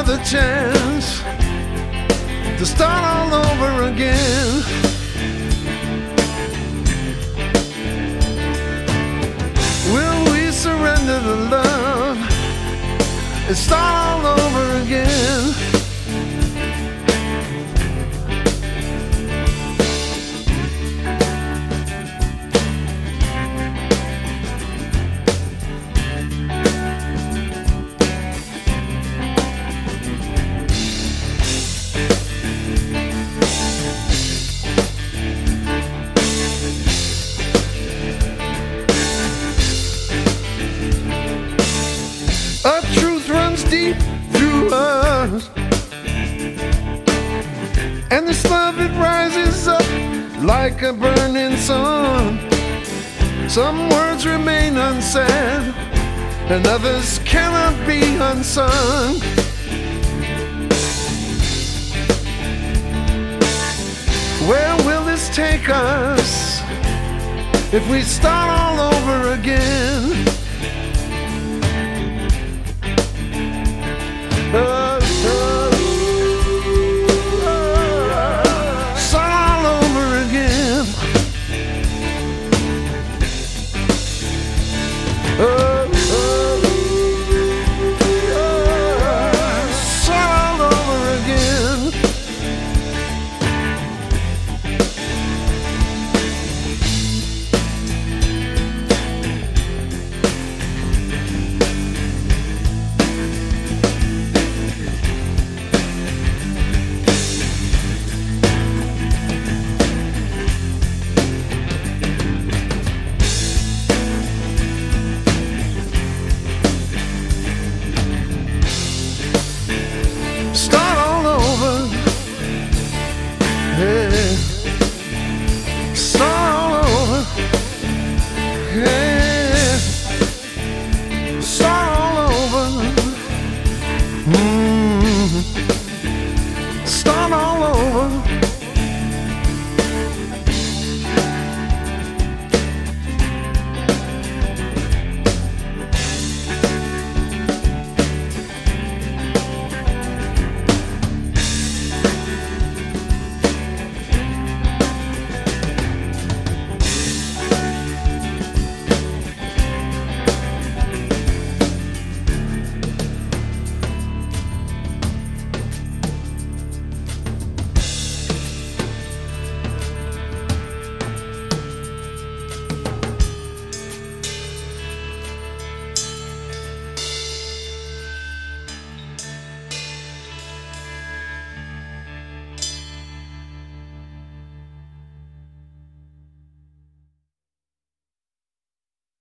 another chance to start all over again. Will we surrender the love and start all over again? Deep through us. And this love, it rises up like a burning sun. Some words remain unsaid, and others cannot be unsung. Where will this take us if we start all over again?